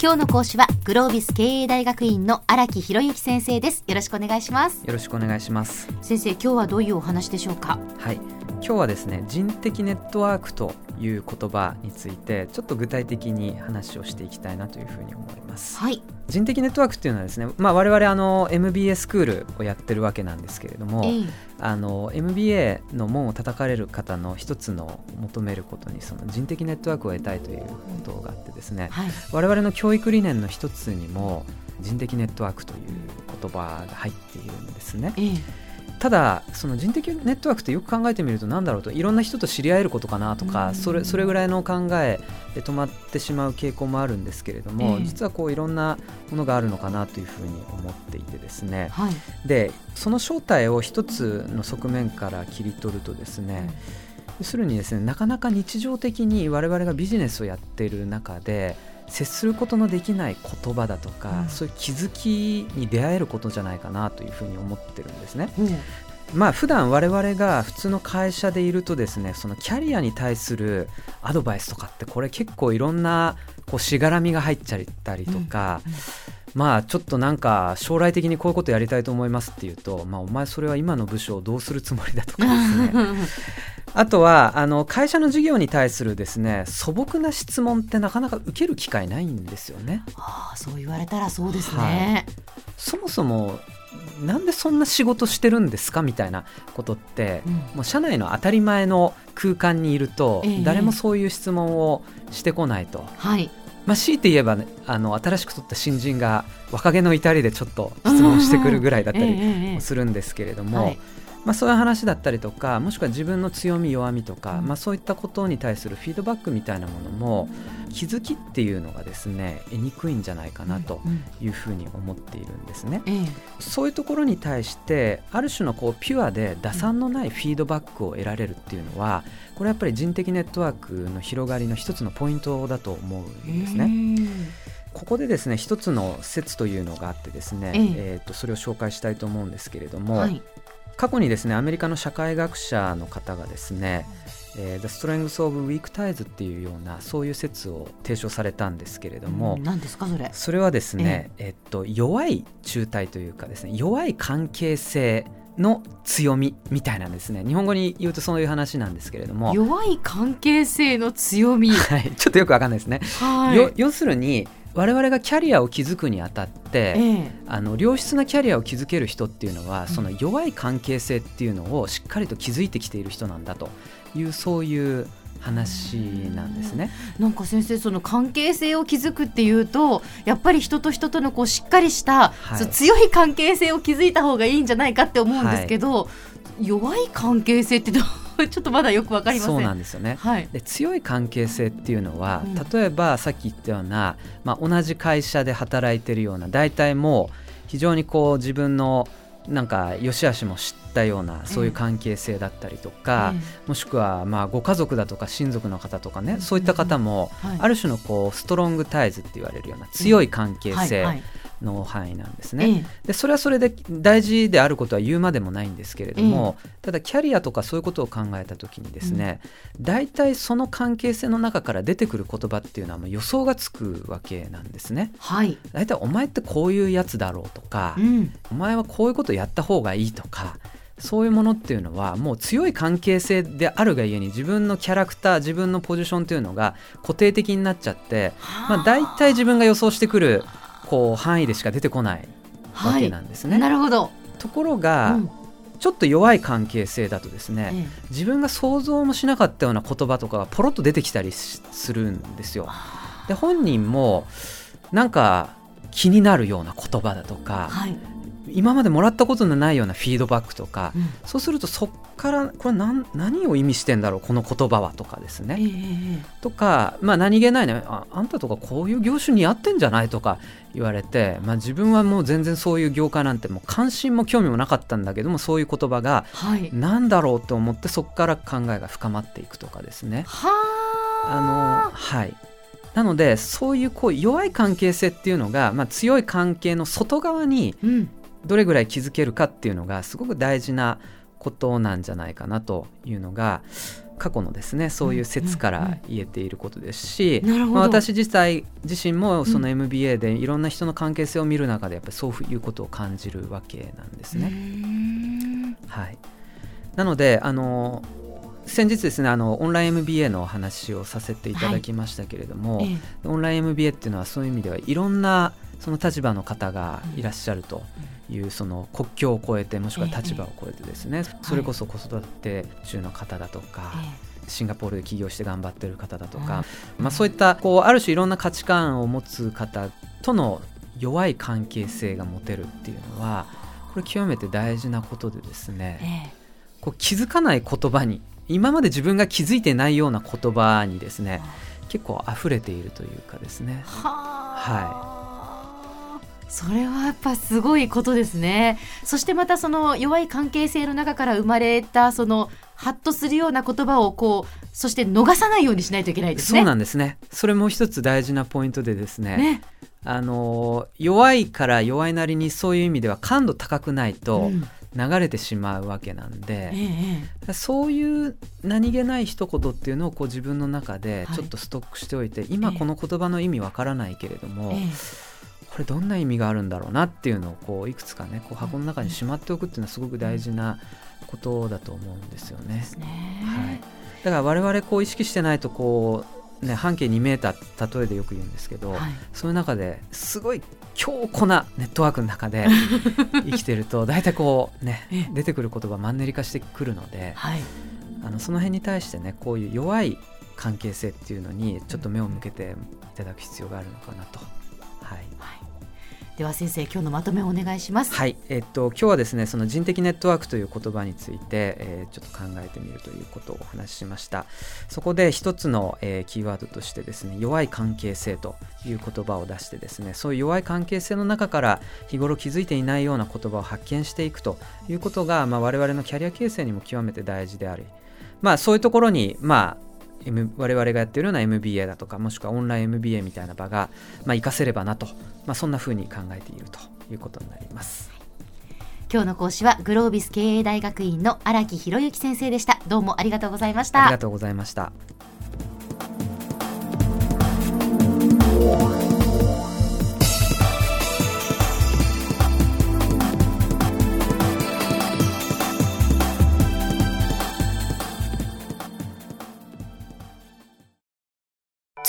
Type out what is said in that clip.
今日の講師はグロービス経営大学院の荒木博之先生です。よろしくお願いします。よろしくお願いします。先生今日はどういうお話でしょうか？はい今日はですね人的ネットワークという言葉についてちょっと具体的に話をしていきたいなというふうに思います。はい。人的ネットワークっていうのはですね、まあ、我々あの MBA スクールをやってるわけなんですけれども、ええ。あの MBA の門を叩かれる方の一つの求めることにその人的ネットワークを得たいということがあってですねはい。我々の教育理念の一つにも人的ネットワークという言葉が入っているんですね。ええただその人的ネットワークってよく考えてみると何だろうといろんな人と知り合えることかなとか、うん。それそれぐらいの考えで止まってしまう傾向もあるんですけれども、ええ。実はこういろんなものがあるのかなというふうに思っていてですね。はい。でその正体を一つの側面から切り取るとですね、要するにですねなかなか日常的に我々がビジネスをやっている中で接することのできない言葉だとか、うん。そういう気づきに出会えることじゃないかなというふうに思ってるんですね。うん。まあ普段我々が普通の会社でいるとですねそのキャリアに対するアドバイスとかってこれ結構いろんなこうしがらみが入っちゃったりとか、うん。うん。まあちょっとなんか将来的にこういうことやりたいと思いますっていうと、まあ、お前それは今の部署をどうするつもりだとかですねあとはあの会社の事業に対するですね素朴な質問ってなかなか受ける機会ないんですよね。ああそう言われたらそうですね、そもそもなんでそんな仕事してるんですかみたいなことって、うん。もう社内の当たり前の空間にいると、ええ。誰もそういう質問をしてこないと、はい。まあ、強いて言えば、ね、あの新しく取った新人が若気の至りでちょっと質問してくるぐらいだったりええええ。するんですけれども、はいまあ、そういう話だったりとかもしくは自分の強み弱みとか、うん。まあ、そういったことに対するフィードバックみたいなものも気づきっていうのがですね得にくいんじゃないかなとうんいうふうに思っているんですね。ええ。そういうところに対してある種のこうピュアで打算のないフィードバックを得られるっていうのはこれやっぱり人的ネットワークの広がりの一つのポイントだと思うんですね。ねここでですね一つの説というのがあってですね、ええ。えーとそれを紹介したいと思うんですけれども、はい過去にですねアメリカの社会学者の方がですね「えー The Strengths of Weak Ties」っていうようなそういう説を提唱されたんですけれども、うん何ですかそれ？それはですね、えっと、弱い中体というかですね弱い関係性の強みみたいなんですね。日本語に言うとそういう話なんですけれども、弱い関係性の強み。はい、ちょっとよくわかんないですね、はい。よ要するに我々がキャリアを築くにあたって、ええ。あの良質なキャリアを築ける人っていうのは、ん。その弱い関係性っていうのをしっかりと築いてきている人なんだというそういう話なんですね。なんか先生その関係性を築くっていうとやっぱり人と人とのこうしっかりした、はい。強い関係性を築いた方がいいんじゃないかって思うんですけど、弱い関係性ってどうちょっとまだよくわかりません。そうなんですよね。はい。で強い関係性っていうのは、うん。例えばさっき言ったような、まあ、同じ会社で働いてるような大体もう非常にこう自分のなんか良し悪しも知ったようなそういう関係性だったりとか、えもしくはまあご家族だとか親族の方とかね、うんそういった方も、はい。ある種のこうストロングタイズって言われるような強い関係性の範囲なんですね。えでそれはそれで大事であることは言うまでもないんですけれども、ただキャリアとかそういうことを考えた時にですね、大体その関係性の中から出てくる言葉っていうのはもう予想がつくわけなんですね。はい。大体お前ってこういうやつだろうとか、うん。お前はこういうことやった方がいいとかそういうものっていうのはもう強い関係性であるがゆえに自分のキャラクター自分のポジションというのが固定的になっちゃって、まあ、大体自分が予想してくるこう範囲でしか出てこないわけなんですね。なるほど。ところが、うんちょっと弱い関係性だとですね、ええ自分が想像もしなかったような言葉とかがポロッと出てきたりしするんですよ。で本人もなんか気になるような言葉だとかはい。今までもらったことのないようなフィードバックとか、うんそうするとそっからこれ何何を意味してんだろうこの言葉はとかですええね。ええとか、まあ、何気ないねああんたとかこういう業種に合ってんじゃない？とか言われて、まあ、自分はもう全然そういう業界なんてもう関心も興味もなかったんだけどもそういう言葉がはい。何だろうと思ってそこから考えが深まっていくとかですね。はあのはいなのでそういうこう弱い関係性っていうのが、まあ、強い関係の外側にうん。どれぐらい築けるかっていうのがすごく大事なことなんじゃないかなというのが過去のですねそういう説から言えていることですし、なるほど。まあ、私自体自身もその MBA でいろんな人の関係性を見る中でやっぱりそういうことを感じるわけなんですね。んはい、なのであの先日ですねあのオンライン MBA のお話をさせていただきましたけれども、ええ。オンライン MBA っていうのはそういう意味ではいろんなその立場の方がいらっしゃるというその国境を越えてもしくは立場を越えてですねそれこそ子育て中の方だとかえシンガポールで起業して頑張ってる方だとかまあそういったこうある種いろんな価値観を持つ方との弱い関係性が持てるっていうのはこれ極めて大事なことでですえねえこう気づかない言葉に今まで自分が気づいてないような言葉にですね結構溢れているというかですねはあ、それはやっぱすごいことですね。そしてまたその弱い関係性の中から生まれたそのハッとするような言葉をこうそして逃さないようにしないといけないですね。そうなんですね。それも一つ大事なポイントでですね。ね。あの弱いから弱いなりにそういう意味では感度高くないとうん。流れてしまうわけなんで、ええそういう何気ない一言っていうのをこう自分の中ではいちょっとストックしておいて、今この言葉の意味わからないけれども、ええこれどんな意味があるんだろうなっていうのをこういくつかねこう箱の中にしまっておくっていうのはすごく大事なことだと思うんですよね。ね。はい、だから我々こう意識してないとこう、ね、半径2メーター例えでよく言うんですけど、はい。そういう中ですごい強固なネットワークの中で 生きてると大体こうねええ。出てくる言葉マンネリ化してくるのではい。あのその辺に対してねこういう弱い関係性っていうのにちょっと目を向けていただく必要があるのかなと。はい。はいでは先生今日のまとめをお願いします。はい、えっと今日はですねその人的ネットワークという言葉について、えーちょっと考えてみるということをお話ししました。そこで一つの、えーキーワードとしてですね弱い関係性という言葉を出してですねそういう弱い関係性の中から日頃気づいていないような言葉を発見していくということが、まあ、我々のキャリア形成にも極めて大事でありまあそういうところにまあ M 我々がやっているような MBA だとかもしくはオンライン MBA みたいな場が、まあ、活かせればなと、まあ、そんな風に考えているということになります。今日の講師はグロービス経営大学院の荒木博之先生でしたどうもありがとうございましたありがとうございました。